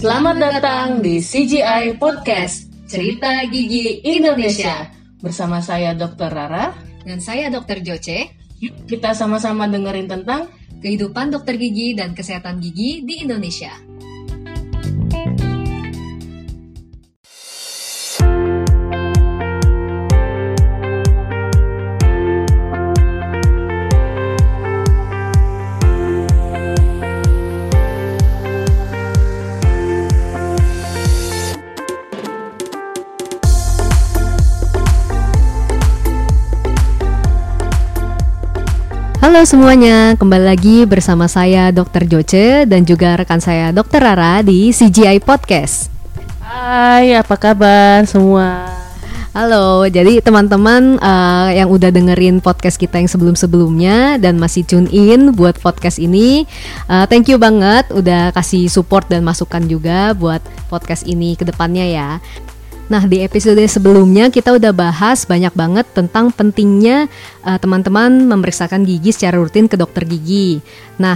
Selamat datang di CGI Podcast, Cerita Gigi Indonesia. Bersama saya Dr. Rara. Dan saya Dr. Joce. Yuk kita sama-sama dengerin tentang kehidupan dokter gigi dan kesehatan gigi di Indonesia. Halo semuanya, kembali lagi bersama saya Dr. Joce dan juga rekan saya Dr. Rara di CGI Podcast. Hai, apa kabar semua? Halo, jadi teman-teman uh, yang udah dengerin podcast kita yang sebelum-sebelumnya dan masih tune in buat podcast ini, uh, thank you banget udah kasih support dan masukan juga buat podcast ini ke depannya ya. Nah, di episode sebelumnya kita udah bahas banyak banget tentang pentingnya uh, teman-teman memeriksakan gigi secara rutin ke dokter gigi. Nah,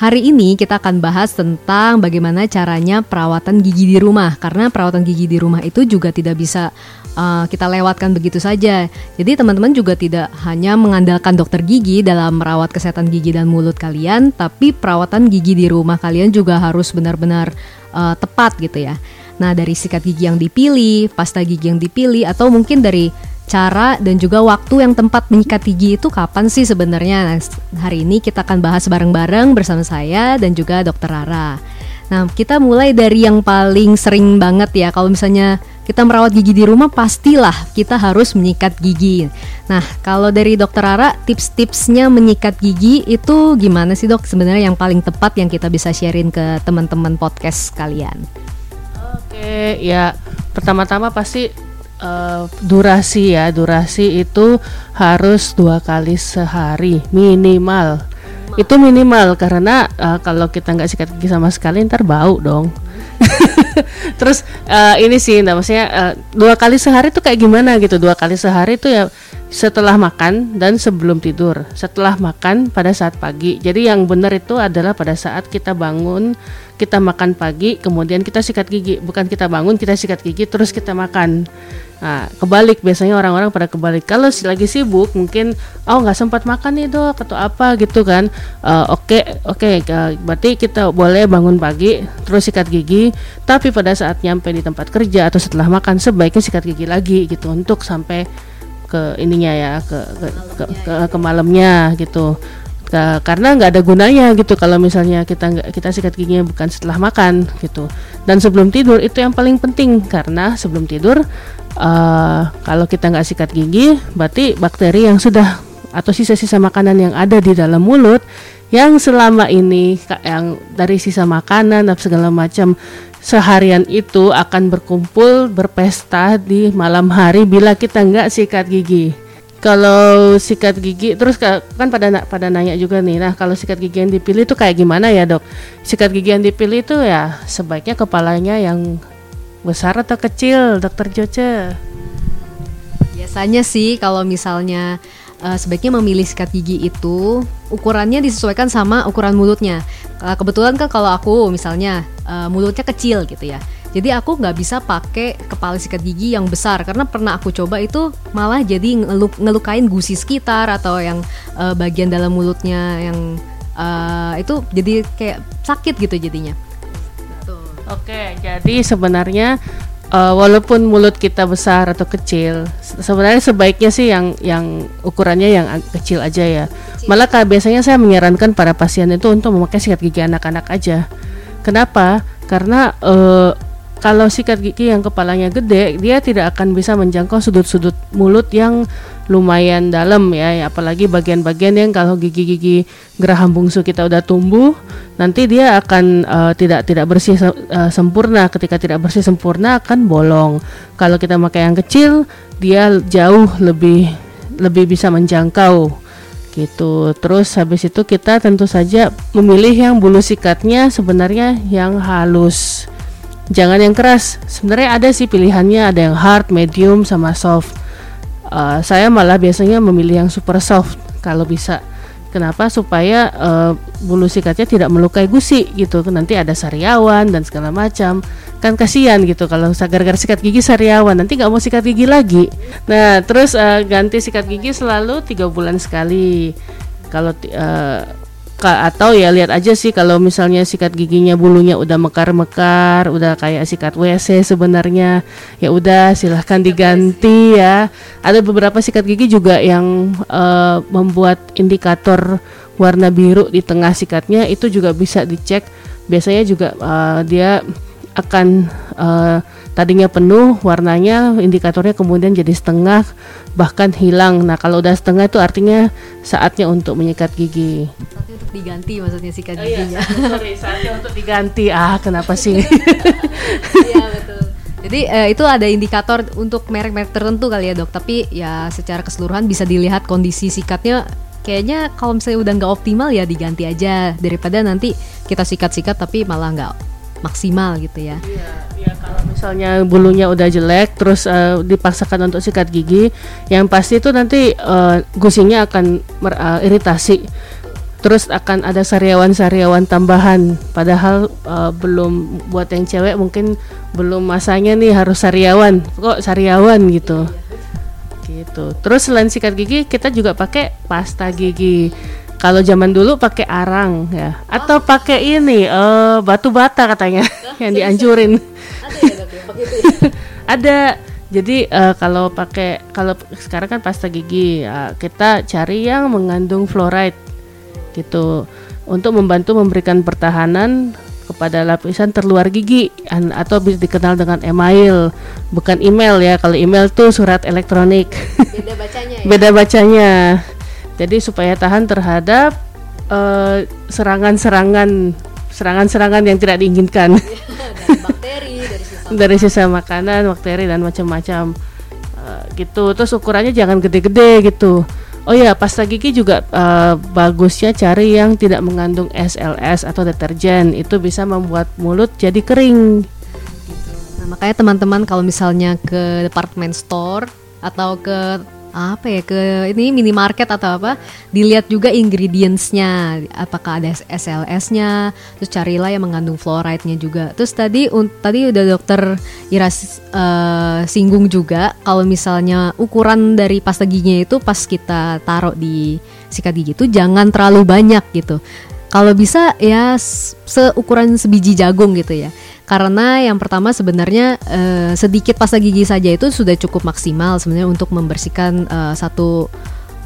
hari ini kita akan bahas tentang bagaimana caranya perawatan gigi di rumah karena perawatan gigi di rumah itu juga tidak bisa uh, kita lewatkan begitu saja. Jadi teman-teman juga tidak hanya mengandalkan dokter gigi dalam merawat kesehatan gigi dan mulut kalian, tapi perawatan gigi di rumah kalian juga harus benar-benar uh, tepat gitu ya. Nah, dari sikat gigi yang dipilih, pasta gigi yang dipilih, atau mungkin dari cara dan juga waktu yang tempat menyikat gigi itu kapan sih sebenarnya? Nah, hari ini kita akan bahas bareng-bareng bersama saya dan juga Dokter Rara. Nah, kita mulai dari yang paling sering banget ya. Kalau misalnya kita merawat gigi di rumah, pastilah kita harus menyikat gigi. Nah, kalau dari Dokter Rara, tips-tipsnya menyikat gigi itu gimana sih dok? Sebenarnya yang paling tepat yang kita bisa sharein ke teman-teman podcast kalian. Oke, ya pertama-tama pasti uh, durasi ya, durasi itu harus dua kali sehari minimal. Itu minimal karena uh, kalau kita nggak sikat gigi sama sekali ntar bau dong. Terus uh, ini sih, nah, maksudnya uh, dua kali sehari tuh kayak gimana gitu? Dua kali sehari tuh ya setelah makan dan sebelum tidur. Setelah makan pada saat pagi. Jadi yang benar itu adalah pada saat kita bangun kita makan pagi, kemudian kita sikat gigi. Bukan kita bangun, kita sikat gigi, terus kita makan. Nah, kebalik biasanya orang-orang pada kebalik. Kalau lagi sibuk, mungkin oh nggak sempat makan nih dok atau apa gitu kan. Oke uh, oke, okay, okay, uh, berarti kita boleh bangun pagi, terus sikat gigi. Tapi pada saat nyampe di tempat kerja atau setelah makan, sebaiknya sikat gigi lagi gitu untuk sampai ke ininya ya ke ke ke, ke, ke malamnya gitu karena nggak ada gunanya gitu kalau misalnya kita nggak kita sikat giginya bukan setelah makan gitu. Dan sebelum tidur itu yang paling penting karena sebelum tidur uh, kalau kita nggak sikat gigi berarti bakteri yang sudah atau sisa-sisa makanan yang ada di dalam mulut yang selama ini yang dari sisa makanan dan segala macam seharian itu akan berkumpul berpesta di malam hari bila kita nggak sikat gigi kalau sikat gigi terus kan pada pada nanya juga nih nah kalau sikat gigi yang dipilih itu kayak gimana ya dok? Sikat gigi yang dipilih itu ya sebaiknya kepalanya yang besar atau kecil dokter Joce? Biasanya sih kalau misalnya uh, sebaiknya memilih sikat gigi itu ukurannya disesuaikan sama ukuran mulutnya. Uh, kebetulan kan kalau aku misalnya uh, mulutnya kecil gitu ya jadi aku nggak bisa pakai kepala sikat gigi yang besar karena pernah aku coba itu malah jadi ngeluk ngelukain gusi sekitar atau yang uh, bagian dalam mulutnya yang uh, itu jadi kayak sakit gitu jadinya. Oke, jadi sebenarnya uh, walaupun mulut kita besar atau kecil, sebenarnya sebaiknya sih yang yang ukurannya yang kecil aja ya. Kecil. Malah biasanya saya menyarankan para pasien itu untuk memakai sikat gigi anak-anak aja. Kenapa? Karena uh, kalau sikat gigi yang kepalanya gede, dia tidak akan bisa menjangkau sudut-sudut mulut yang lumayan dalam ya, apalagi bagian-bagian yang kalau gigi-gigi geraham bungsu kita udah tumbuh, nanti dia akan uh, tidak tidak bersih uh, sempurna. Ketika tidak bersih sempurna akan bolong. Kalau kita pakai yang kecil, dia jauh lebih lebih bisa menjangkau gitu. Terus habis itu kita tentu saja memilih yang bulu sikatnya sebenarnya yang halus jangan yang keras sebenarnya ada sih pilihannya ada yang hard medium sama soft uh, saya malah biasanya memilih yang super soft kalau bisa Kenapa? Supaya uh, bulu sikatnya tidak melukai gusi gitu. Nanti ada sariawan dan segala macam. Kan kasihan gitu kalau gara-gara sikat gigi sariawan nanti nggak mau sikat gigi lagi. Nah terus uh, ganti sikat gigi selalu tiga bulan sekali. Kalau uh, atau ya lihat aja sih kalau misalnya sikat giginya bulunya udah mekar-mekar, udah kayak sikat WC sebenarnya, ya udah silahkan diganti ya. Ada beberapa sikat gigi juga yang uh, membuat indikator warna biru di tengah sikatnya itu juga bisa dicek. Biasanya juga uh, dia akan uh, tadinya penuh warnanya indikatornya kemudian jadi setengah bahkan hilang. Nah kalau udah setengah itu artinya saatnya untuk menyikat gigi diganti maksudnya sikat oh, iya, giginya. Iya, sorry, saatnya untuk diganti. Ah, kenapa sih? Iya, betul. Jadi eh, itu ada indikator untuk merek-merek tertentu kali ya dok. Tapi ya secara keseluruhan bisa dilihat kondisi sikatnya. Kayaknya kalau misalnya udah nggak optimal ya diganti aja daripada nanti kita sikat-sikat tapi malah nggak maksimal gitu ya. Iya, ya kalau misalnya bulunya udah jelek terus uh, dipaksakan untuk sikat gigi, yang pasti itu nanti uh, gusinya akan uh, iritasi. Terus akan ada sariawan-sariawan tambahan. Padahal uh, belum buat yang cewek mungkin belum masanya nih harus sariawan. Kok sariawan gitu? Gitu. Terus selain sikat gigi kita juga pakai pasta gigi. Kalau zaman dulu pakai arang ya. Atau pakai ini uh, batu bata katanya yang dianjurin ada. Ya, ada jadi uh, kalau pakai kalau sekarang kan pasta gigi uh, kita cari yang mengandung fluoride gitu. Untuk membantu memberikan pertahanan kepada lapisan terluar gigi atau bisa dikenal dengan email. Bukan email ya kalau email tuh surat elektronik. Beda bacanya ya? beda bacanya. Jadi supaya tahan terhadap uh, serangan-serangan serangan-serangan yang tidak diinginkan. Bakteri dari sisa, makanan bakteri dan macam-macam uh, gitu terus ukurannya jangan gede-gede gitu Oh ya, pasta gigi juga uh, bagusnya cari yang tidak mengandung SLS atau deterjen. Itu bisa membuat mulut jadi kering. Nah, makanya teman-teman kalau misalnya ke department store atau ke apa ya ke ini minimarket atau apa dilihat juga ingredientsnya. Apakah ada SLS-nya terus carilah yang mengandung fluoride-nya juga. Terus tadi un, tadi udah dokter Iras uh, singgung juga kalau misalnya ukuran dari pasta giginya itu pas kita taruh di sikat gigi itu jangan terlalu banyak gitu. Kalau bisa ya seukuran sebiji jagung gitu ya karena yang pertama sebenarnya uh, sedikit pasta gigi saja itu sudah cukup maksimal sebenarnya untuk membersihkan uh, satu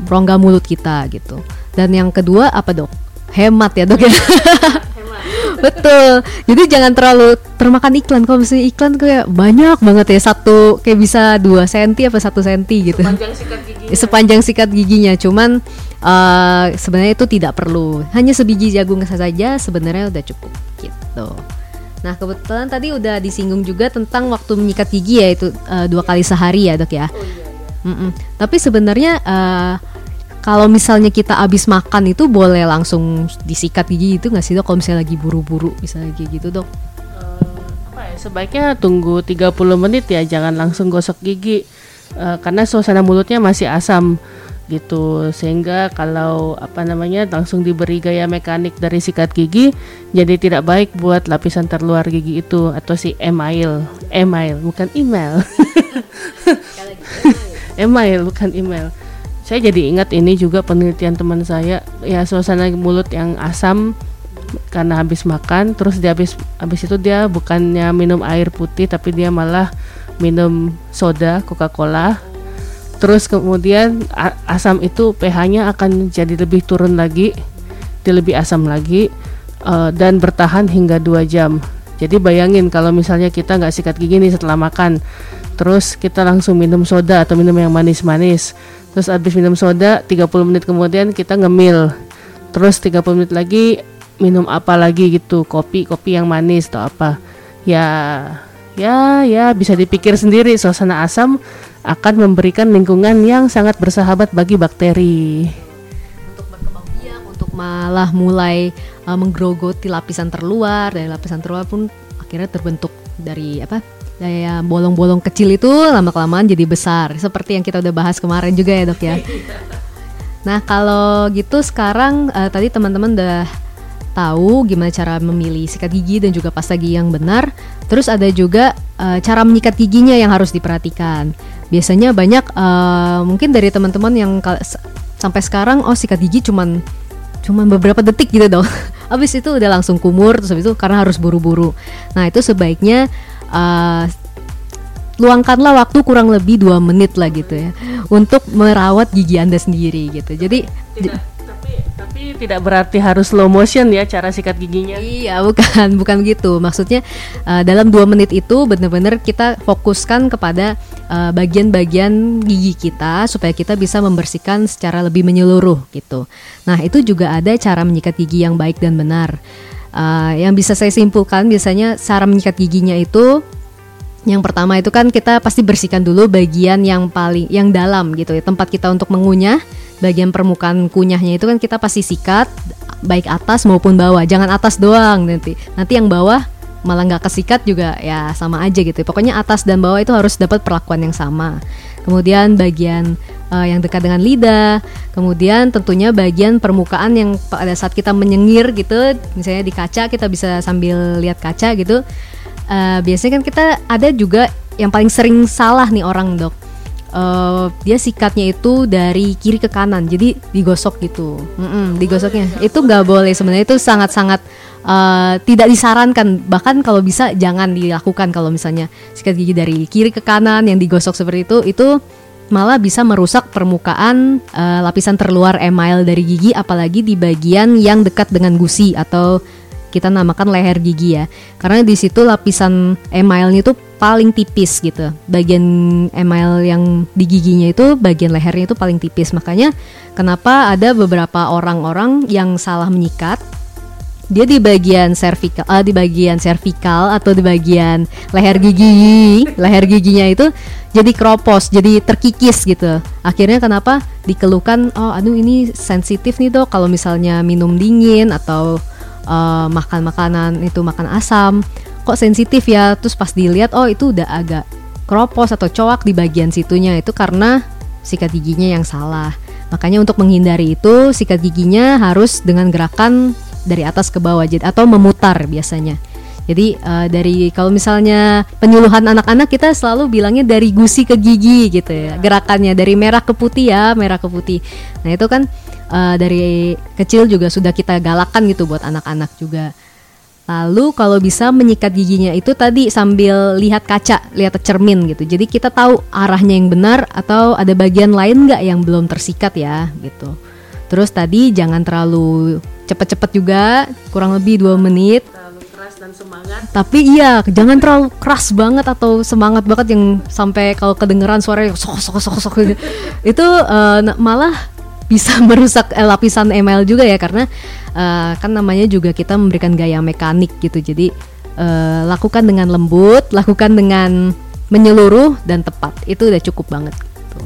rongga mulut kita gitu. Dan yang kedua apa dok? Hemat ya dok ya. Betul. Jadi jangan terlalu termakan iklan. Kalau misalnya iklan kayak banyak banget ya satu kayak bisa dua senti apa satu senti gitu. Sepanjang sikat giginya. Sepanjang sikat giginya. Cuman uh, sebenarnya itu tidak perlu. Hanya sebiji jagung saja sebenarnya udah cukup gitu. Nah kebetulan tadi udah disinggung juga tentang waktu menyikat gigi ya itu uh, dua kali sehari ya dok ya. Oh, iya, iya. Mm -mm. Tapi sebenarnya uh, kalau misalnya kita habis makan itu boleh langsung disikat gigi itu nggak sih dok? Kalau misalnya lagi buru-buru misalnya kayak gitu dok? Uh, apa ya, sebaiknya tunggu 30 menit ya, jangan langsung gosok gigi uh, karena suasana mulutnya masih asam gitu. Sehingga kalau apa namanya langsung diberi gaya mekanik dari sikat gigi jadi tidak baik buat lapisan terluar gigi itu. Atau si email. Email bukan email. Email bukan email. Saya jadi ingat ini juga penelitian teman saya. Ya suasana mulut yang asam karena habis makan terus dia habis habis itu dia bukannya minum air putih tapi dia malah minum soda Coca-Cola. Terus kemudian asam itu pH-nya akan jadi lebih turun lagi dia lebih asam lagi uh, dan bertahan hingga 2 jam. Jadi bayangin kalau misalnya kita nggak sikat gigi nih setelah makan terus kita langsung minum soda atau minum yang manis-manis. Terus habis minum soda 30 menit kemudian kita ngemil. Terus 30 menit lagi minum apa lagi gitu kopi kopi yang manis atau apa. Ya ya ya bisa dipikir sendiri suasana asam akan memberikan lingkungan yang sangat bersahabat bagi bakteri. Untuk berkembang biak, untuk malah mulai uh, menggerogoti lapisan terluar, dari lapisan terluar pun akhirnya terbentuk dari apa? Daya bolong-bolong kecil itu lama kelamaan jadi besar. Seperti yang kita udah bahas kemarin juga ya dok ya. Nah kalau gitu sekarang uh, tadi teman-teman udah tahu gimana cara memilih sikat gigi dan juga pasta gigi yang benar. Terus ada juga uh, cara menyikat giginya yang harus diperhatikan. Biasanya banyak uh, mungkin dari teman-teman yang sampai sekarang oh sikat gigi cuman cuman beberapa detik gitu dong. Habis itu udah langsung kumur terus habis itu karena harus buru-buru. Nah, itu sebaiknya uh, luangkanlah waktu kurang lebih dua menit lah gitu ya untuk merawat gigi anda sendiri gitu. Jadi tidak berarti harus slow motion ya cara sikat giginya. Iya bukan bukan gitu. Maksudnya uh, dalam dua menit itu benar-benar kita fokuskan kepada eh, bagian-bagian gigi kita supaya kita bisa membersihkan secara lebih menyeluruh gitu. Nah itu juga ada cara menyikat gigi yang baik dan benar. Uh, yang bisa saya simpulkan biasanya cara menyikat giginya itu yang pertama itu kan kita pasti bersihkan dulu bagian yang paling yang dalam gitu ya tempat kita untuk mengunyah bagian permukaan kunyahnya itu kan kita pasti sikat baik atas maupun bawah. Jangan atas doang nanti. Nanti yang bawah malah nggak kesikat juga ya sama aja gitu. Pokoknya atas dan bawah itu harus dapat perlakuan yang sama. Kemudian bagian uh, yang dekat dengan lidah kemudian tentunya bagian permukaan yang pada saat kita menyengir gitu misalnya di kaca kita bisa sambil lihat kaca gitu uh, biasanya kan kita ada juga yang paling sering salah nih orang dok uh, dia sikatnya itu dari kiri ke kanan jadi digosok gitu. Mm -mm, digosoknya itu nggak boleh sebenarnya itu sangat sangat uh, tidak disarankan. Bahkan kalau bisa jangan dilakukan kalau misalnya sikat gigi dari kiri ke kanan yang digosok seperti itu itu malah bisa merusak permukaan uh, lapisan terluar email dari gigi apalagi di bagian yang dekat dengan gusi atau kita namakan leher gigi ya. Karena di situ lapisan emailnya itu paling tipis gitu. Bagian email yang di giginya itu bagian lehernya itu paling tipis. Makanya kenapa ada beberapa orang-orang yang salah menyikat? Dia di bagian servikal uh, di bagian servikal atau di bagian leher gigi leher giginya itu jadi kropos jadi terkikis gitu. Akhirnya kenapa? Dikeluhkan oh aduh ini sensitif nih dok. Kalau misalnya minum dingin atau uh, makan makanan itu makan asam kok sensitif ya. Terus pas dilihat oh itu udah agak kropos atau coak di bagian situnya. Itu karena sikat giginya yang salah. Makanya untuk menghindari itu sikat giginya harus dengan gerakan dari atas ke bawah jadi atau memutar biasanya. Jadi uh, dari kalau misalnya penyuluhan anak-anak kita selalu bilangnya dari gusi ke gigi gitu ya gerakannya. Dari merah ke putih ya merah ke putih. Nah itu kan uh, dari kecil juga sudah kita galakan gitu buat anak-anak juga. Lalu kalau bisa menyikat giginya itu tadi sambil lihat kaca, lihat cermin gitu. Jadi kita tahu arahnya yang benar atau ada bagian lain nggak yang belum tersikat ya gitu. Terus tadi jangan terlalu cepet-cepet juga, kurang lebih dua menit. Tapi iya, jangan terlalu keras banget atau semangat banget yang sampai kalau kedengeran suara sok sok sok sok gitu. itu uh, malah bisa merusak eh, lapisan email juga ya karena uh, kan namanya juga kita memberikan gaya mekanik gitu. Jadi uh, lakukan dengan lembut lakukan dengan menyeluruh dan tepat. Itu udah cukup banget gitu.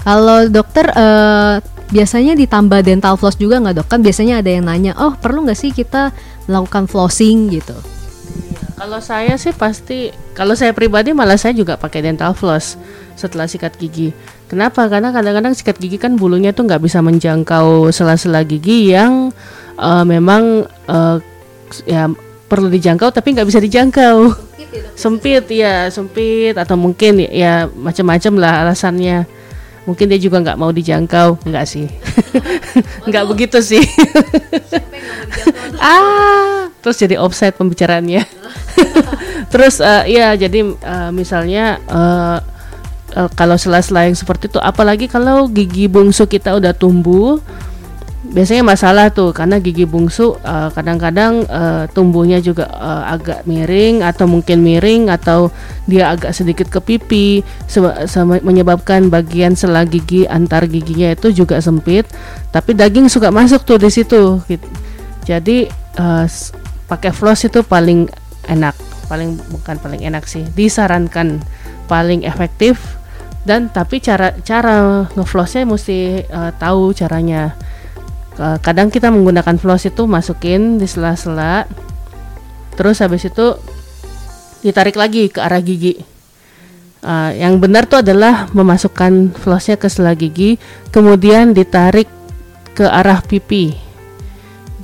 kalau dokter uh, biasanya ditambah dental floss juga nggak dok? Kan biasanya ada yang nanya oh perlu nggak sih kita melakukan flossing? gitu. Kalau saya sih pasti, kalau saya pribadi malah saya juga pakai dental floss setelah sikat gigi. Kenapa? Karena kadang-kadang sikat gigi kan bulunya tuh nggak bisa menjangkau sela-sela gigi yang uh, memang uh, ya perlu dijangkau tapi nggak bisa dijangkau. Sempit ya, sempit atau mungkin ya, ya macam-macam lah alasannya. Mungkin dia juga nggak mau dijangkau, nggak sih? nggak begitu sih. ah, terus jadi offset pembicaraannya. Terus uh, ya jadi uh, misalnya uh, uh, kalau sela-sela yang seperti itu apalagi kalau gigi bungsu kita udah tumbuh biasanya masalah tuh karena gigi bungsu kadang-kadang uh, uh, tumbuhnya juga uh, agak miring atau mungkin miring atau dia agak sedikit ke pipi menyebabkan bagian sela gigi antar giginya itu juga sempit tapi daging suka masuk tuh di situ gitu. jadi uh, pakai floss itu paling enak paling bukan paling enak sih disarankan paling efektif dan tapi cara cara ngeflossnya mesti uh, tahu caranya uh, kadang kita menggunakan floss itu masukin di sela-sela terus habis itu ditarik lagi ke arah gigi Uh, yang benar tuh adalah memasukkan flossnya ke sela gigi, kemudian ditarik ke arah pipi.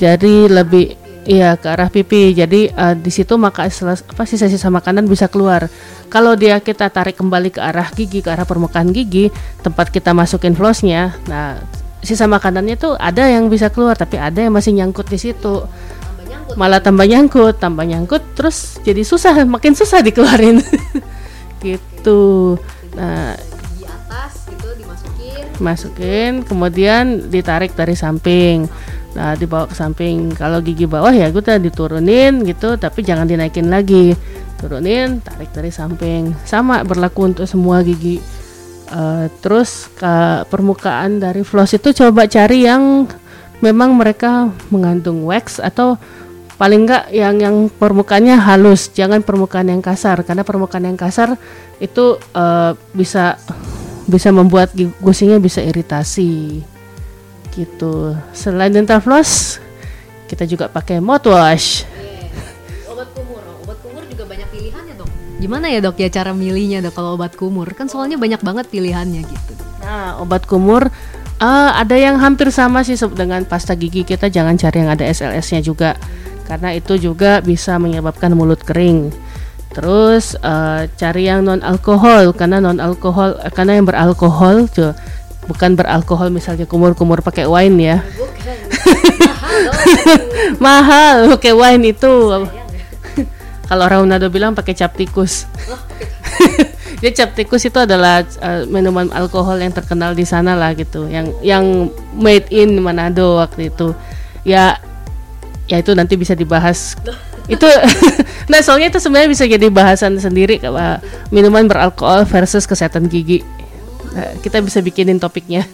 Jadi lebih Iya ke arah pipi. Jadi uh, di situ maka apa sisa-sisa makanan bisa keluar. Kalau dia kita tarik kembali ke arah gigi, ke arah permukaan gigi, tempat kita masukin flossnya, nah sisa makanannya tuh ada yang bisa keluar, tapi ada yang masih nyangkut di situ. Malah tambah nyangkut, tambah nyangkut, terus jadi susah, makin susah dikeluarin. gitu. Nah, di atas gitu dimasukin. Masukin, kemudian ditarik dari samping Nah, dibawa ke samping. Kalau gigi bawah ya udah diturunin gitu, tapi jangan dinaikin lagi. Turunin, tarik dari samping. Sama berlaku untuk semua gigi. Uh, terus ke permukaan dari floss itu coba cari yang memang mereka mengandung wax atau paling enggak yang yang permukaannya halus, jangan permukaan yang kasar karena permukaan yang kasar itu uh, bisa bisa membuat gusinya bisa iritasi gitu. Selain dental floss, kita juga pakai mouthwash. Yeah. Obat kumur, oh, obat kumur juga banyak pilihannya dok. Gimana ya dok ya cara milihnya dok kalau obat kumur? Kan soalnya banyak banget pilihannya gitu. Nah obat kumur uh, ada yang hampir sama sih dengan pasta gigi kita. Jangan cari yang ada SLS-nya juga, karena itu juga bisa menyebabkan mulut kering. Terus uh, cari yang non alkohol karena non alkohol karena yang beralkohol tuh bukan beralkohol misalnya kumur-kumur pakai wine ya. Mahal pakai wine itu. Kalau Raunado bilang pakai cap tikus. Jadi cap tikus itu adalah uh, minuman alkohol yang terkenal di sana lah gitu, yang yang made in Manado waktu itu. Ya ya itu nanti bisa dibahas. itu nah soalnya itu sebenarnya bisa jadi bahasan sendiri kalau minuman beralkohol versus kesehatan gigi kita bisa bikinin topiknya.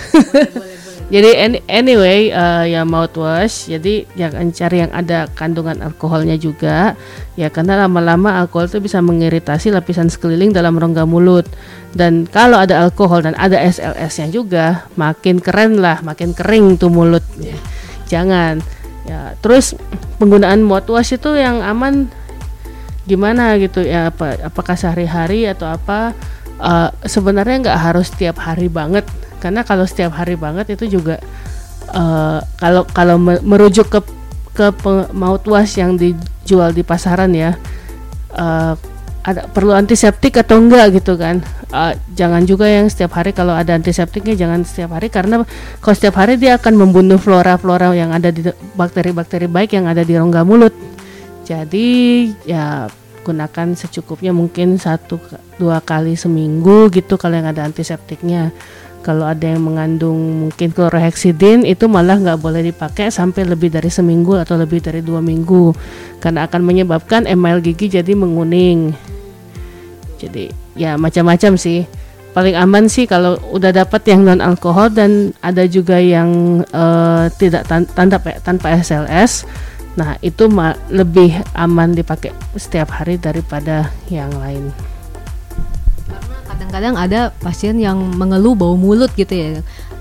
jadi any, anyway uh, ya mouthwash. Jadi jangan cari yang ada kandungan alkoholnya juga. Ya karena lama-lama alkohol itu bisa mengiritasi lapisan sekeliling dalam rongga mulut. Dan kalau ada alkohol dan ada SLS-nya juga makin keren lah makin kering tuh mulut. Jangan. Ya terus penggunaan mouthwash itu yang aman gimana gitu? Ya apa apakah sehari-hari atau apa uh, sebenarnya nggak harus setiap hari banget. Karena kalau setiap hari banget itu juga uh, kalau kalau merujuk ke ke mouthwash yang dijual di pasaran ya uh, ada perlu antiseptik atau enggak gitu kan? Uh, jangan juga yang setiap hari kalau ada antiseptiknya jangan setiap hari karena kalau setiap hari dia akan membunuh flora-flora yang ada di bakteri-bakteri baik yang ada di rongga mulut. Jadi ya gunakan secukupnya mungkin satu dua kali seminggu gitu kalau yang ada antiseptiknya. Kalau ada yang mengandung mungkin chlorhexidin itu malah nggak boleh dipakai sampai lebih dari seminggu atau lebih dari dua minggu. Karena akan menyebabkan email gigi jadi menguning. Jadi ya macam-macam sih. Paling aman sih kalau udah dapat yang non alkohol dan ada juga yang uh, tidak tan tanpa tanpa SLS Nah, itu lebih aman dipakai setiap hari daripada yang lain. Karena kadang-kadang ada pasien yang mengeluh bau mulut gitu ya.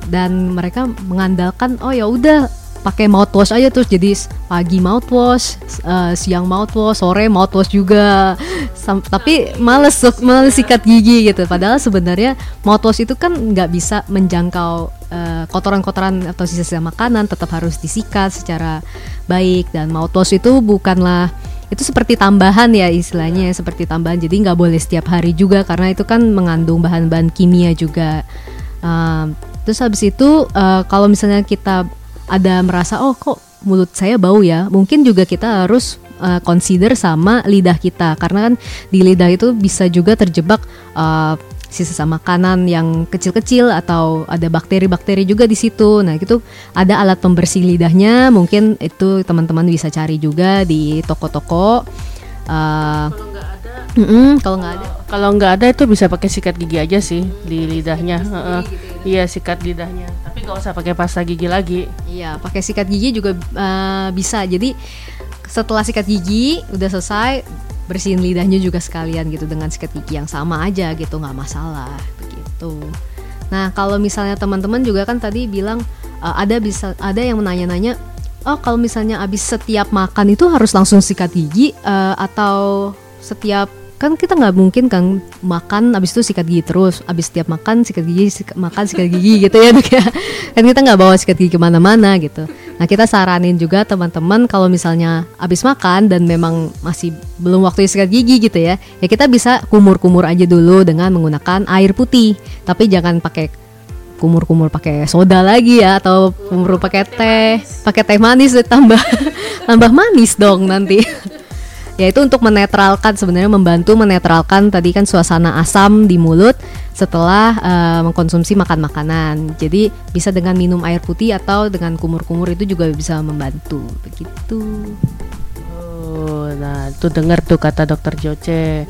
Dan mereka mengandalkan oh ya udah pakai mouthwash aja terus jadi pagi mouthwash, uh, siang mouthwash, sore mouthwash juga. Sam tapi males males sikat gigi gitu. Padahal sebenarnya mouthwash itu kan nggak bisa menjangkau eh, kotoran-kotoran atau sisa-sisa makanan, tetap harus disikat secara baik. Dan mouthwash itu bukanlah itu seperti tambahan ya istilahnya seperti tambahan. Jadi nggak boleh setiap hari juga karena itu kan mengandung bahan-bahan kimia juga. Uh, terus habis itu uh, kalau misalnya kita ada merasa oh kok mulut saya bau ya mungkin juga kita harus uh, consider sama lidah kita karena kan di lidah itu bisa juga terjebak uh, sisa makanan yang kecil-kecil atau ada bakteri-bakteri juga di situ. Nah, itu ada alat pembersih lidahnya, mungkin itu teman-teman bisa cari juga di toko-toko. Uh, Mm -mm, kalau nggak ada, kalau nggak ada itu bisa pakai sikat gigi aja sih di lidahnya. Uh, uh, iya sikat lidahnya, tapi nggak usah pakai pasta gigi lagi. Iya, pakai sikat gigi juga uh, bisa. Jadi setelah sikat gigi udah selesai, bersihin lidahnya juga sekalian gitu dengan sikat gigi yang sama aja gitu, nggak masalah begitu. Nah kalau misalnya teman-teman juga kan tadi bilang uh, ada bisa ada yang menanya-nanya oh kalau misalnya abis setiap makan itu harus langsung sikat gigi uh, atau setiap kan kita nggak mungkin kan makan abis itu sikat gigi terus. Abis setiap makan sikat gigi sikat, makan sikat gigi gitu ya ya. Kan kita nggak bawa sikat gigi ke mana-mana gitu. Nah kita saranin juga teman-teman kalau misalnya abis makan dan memang masih belum waktu sikat gigi gitu ya ya kita bisa kumur-kumur aja dulu dengan menggunakan air putih. Tapi jangan pakai kumur-kumur pakai soda lagi ya atau kumur pakai teh pakai teh manis tambah tambah manis dong nanti yaitu untuk menetralkan sebenarnya membantu menetralkan tadi kan suasana asam di mulut setelah uh, mengkonsumsi makan makanan. Jadi bisa dengan minum air putih atau dengan kumur-kumur itu juga bisa membantu begitu. Oh, nah itu dengar tuh kata dokter Joce.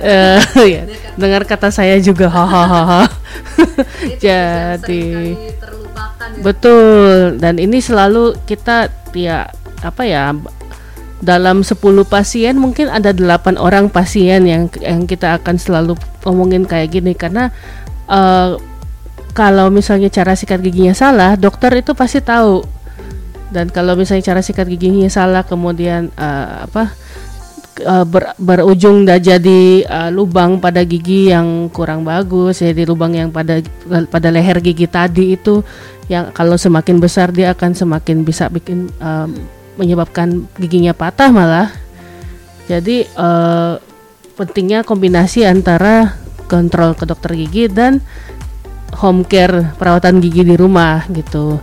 Ya, uh, ya. dengar kata saya juga hahaha. Jadi betul dan ini selalu kita ya apa ya dalam 10 pasien mungkin ada 8 orang pasien yang yang kita akan selalu ngomongin kayak gini karena uh, kalau misalnya cara sikat giginya salah, dokter itu pasti tahu. Dan kalau misalnya cara sikat giginya salah, kemudian uh, apa uh, ber, berujung dah jadi uh, lubang pada gigi yang kurang bagus, jadi lubang yang pada pada leher gigi tadi itu yang kalau semakin besar dia akan semakin bisa bikin uh, menyebabkan giginya patah malah. Jadi uh, pentingnya kombinasi antara kontrol ke dokter gigi dan home care perawatan gigi di rumah gitu.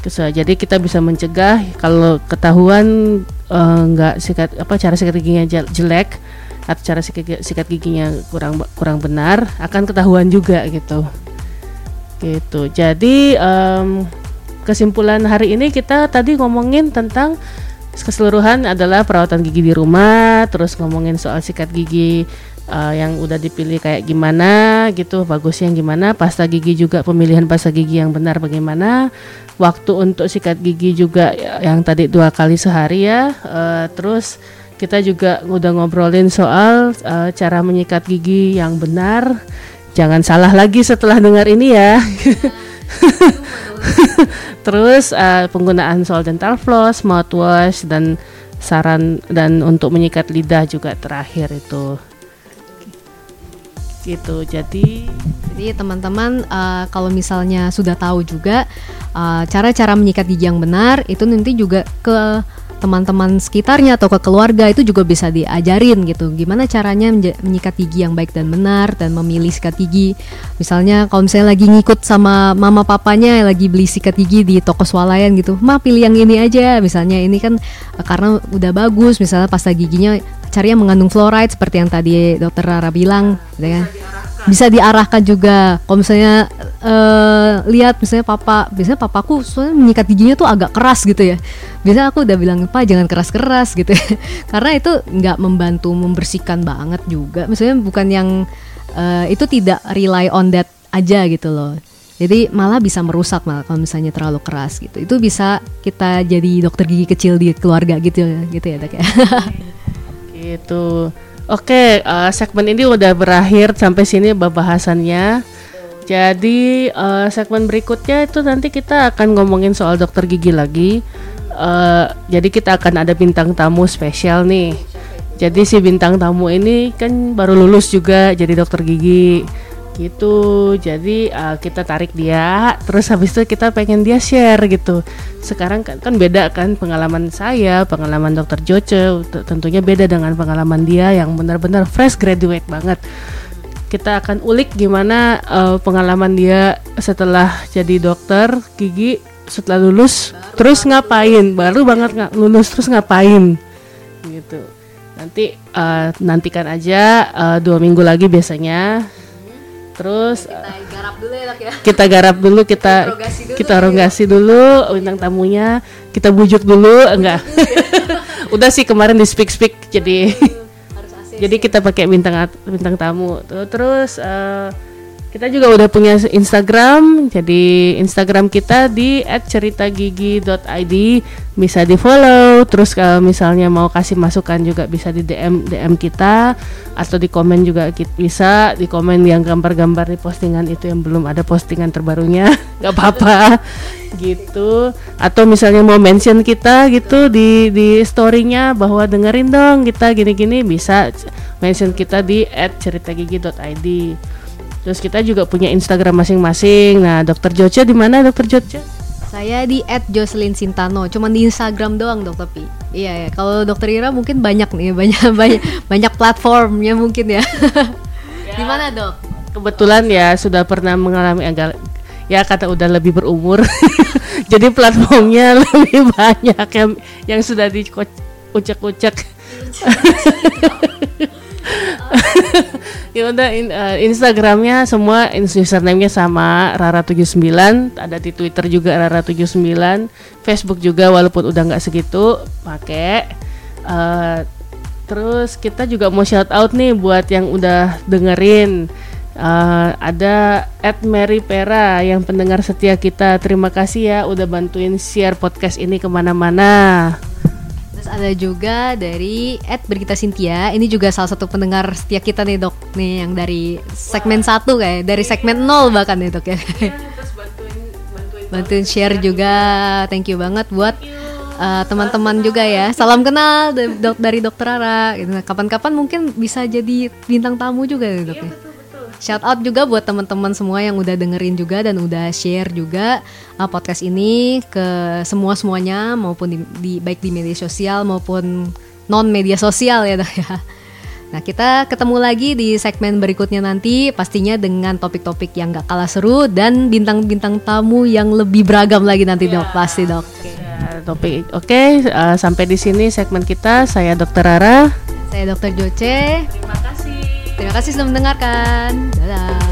Jadi kita bisa mencegah kalau ketahuan uh, nggak sikat apa cara sikat giginya jelek atau cara sikat, sikat giginya kurang kurang benar akan ketahuan juga gitu. Gitu. Jadi um, kesimpulan hari ini kita tadi ngomongin tentang keseluruhan adalah perawatan gigi di rumah, terus ngomongin soal sikat gigi uh, yang udah dipilih kayak gimana gitu, bagusnya yang gimana, pasta gigi juga pemilihan pasta gigi yang benar bagaimana, waktu untuk sikat gigi juga yang tadi dua kali sehari ya, uh, terus kita juga udah ngobrolin soal uh, cara menyikat gigi yang benar, jangan salah lagi setelah dengar ini ya. Terus uh, penggunaan soal dental floss, mouthwash dan saran dan untuk menyikat lidah juga terakhir itu. Gitu jadi jadi teman-teman uh, kalau misalnya sudah tahu juga uh, cara-cara menyikat gigi yang benar itu nanti juga ke teman-teman sekitarnya atau ke keluarga itu juga bisa diajarin gitu. Gimana caranya menyikat gigi yang baik dan benar dan memilih sikat gigi. Misalnya kalau misalnya lagi ngikut sama mama papanya lagi beli sikat gigi di toko swalayan gitu ma pilih yang ini aja. Misalnya ini kan eh, karena udah bagus misalnya pasta giginya cari yang mengandung fluoride seperti yang tadi dokter Rara bilang gitu kan bisa diarahkan juga. Kalau misalnya uh, lihat misalnya papa biasanya papaku soalnya menyikat giginya tuh agak keras gitu ya. Biasanya aku udah bilang pak jangan keras-keras gitu. Ya. karena itu nggak membantu membersihkan banget juga. Misalnya bukan yang uh, itu tidak rely on that aja gitu loh. Jadi malah bisa merusak malah kalau misalnya terlalu keras gitu. Itu bisa kita jadi dokter gigi kecil di keluarga gitu gitu ya dok ya. Gitu Oke, uh, segmen ini udah berakhir sampai sini pembahasannya. Jadi uh, segmen berikutnya itu nanti kita akan ngomongin soal dokter gigi lagi. Uh, jadi kita akan ada bintang tamu spesial nih. Jadi si bintang tamu ini kan baru lulus juga jadi dokter gigi gitu. Jadi uh, kita tarik dia terus habis itu kita pengen dia share gitu. Sekarang kan kan beda kan pengalaman saya pengalaman dokter Joce tentunya beda dengan pengalaman dia yang benar-benar fresh graduate banget. Kita akan ulik gimana uh, pengalaman dia setelah jadi dokter gigi setelah lulus baru terus ngapain? Baru banget nggak lulus terus ngapain? Gitu. Nanti uh, nantikan aja uh, dua minggu lagi biasanya Terus kita garap dulu ya, ya. Kita garap dulu, kita dulu kita rogasi ya. dulu bintang tamunya, kita bujuk dulu enggak. Udah sih kemarin di speak speak jadi jadi kita pakai bintang bintang tamu. Terus uh, kita juga udah punya Instagram, jadi Instagram kita di @ceritagigi.id bisa di follow. Terus kalau misalnya mau kasih masukan juga bisa di DM DM kita atau di komen juga bisa di komen yang gambar-gambar di postingan itu yang belum ada postingan terbarunya, nggak apa-apa gitu. Atau misalnya mau mention kita gitu di di storynya bahwa dengerin dong kita gini-gini bisa mention kita di @ceritagigi.id. Terus kita juga punya Instagram masing-masing. Nah, Dokter Joce di mana Dokter Joce? Saya di @jocelyn Sintano, cuman di Instagram doang dok tapi. Iya ya, kalau Dokter Ira mungkin banyak nih, banyak banyak banyak platformnya mungkin ya. di mana dok? Kebetulan ya sudah pernah mengalami agak ya kata udah lebih berumur. Jadi platformnya lebih banyak yang yang sudah diucek-ucek. Ya udah in, uh, Instagramnya semua username-nya sama Rara79 ada di Twitter juga Rara79 Facebook juga walaupun udah nggak segitu pakai. Uh, terus kita juga mau shout out nih buat yang udah dengerin. Uh, ada at Mary Pera yang pendengar setia kita. Terima kasih ya udah bantuin share podcast ini ke mana-mana Terus ada juga dari Ed Bergita Cynthia. Ini juga salah satu pendengar setia kita nih dok. Nih yang dari segmen satu kayak dari segmen nol bahkan nih dok ya. bantuin, share juga. Thank you banget buat uh, teman-teman juga ya. Salam kenal dok dari dokter Rara. Gitu. Nah, kapan-kapan mungkin bisa jadi bintang tamu juga nih dok ya. Shout out juga buat teman-teman semua yang udah dengerin juga dan udah share juga uh, podcast ini ke semua semuanya maupun di, di baik di media sosial maupun non media sosial ya dok ya. Nah kita ketemu lagi di segmen berikutnya nanti pastinya dengan topik-topik yang gak kalah seru dan bintang-bintang tamu yang lebih beragam lagi nanti yeah. dok pasti dok. Ya, topik oke okay, uh, sampai di sini segmen kita saya Dokter Rara. Saya Dokter Joce. Terima kasih. Terima kasih sudah mendengarkan. Dadah.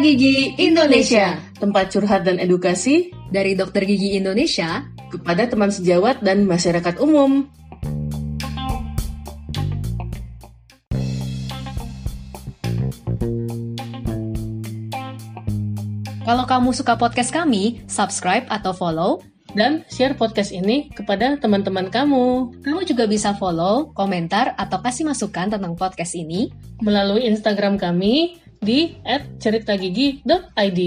Gigi Indonesia, tempat curhat dan edukasi dari dokter gigi Indonesia kepada teman sejawat dan masyarakat umum. Kalau kamu suka podcast kami, subscribe atau follow dan share podcast ini kepada teman-teman kamu. Kamu juga bisa follow, komentar, atau kasih masukan tentang podcast ini melalui Instagram kami di @ceritagigi.id.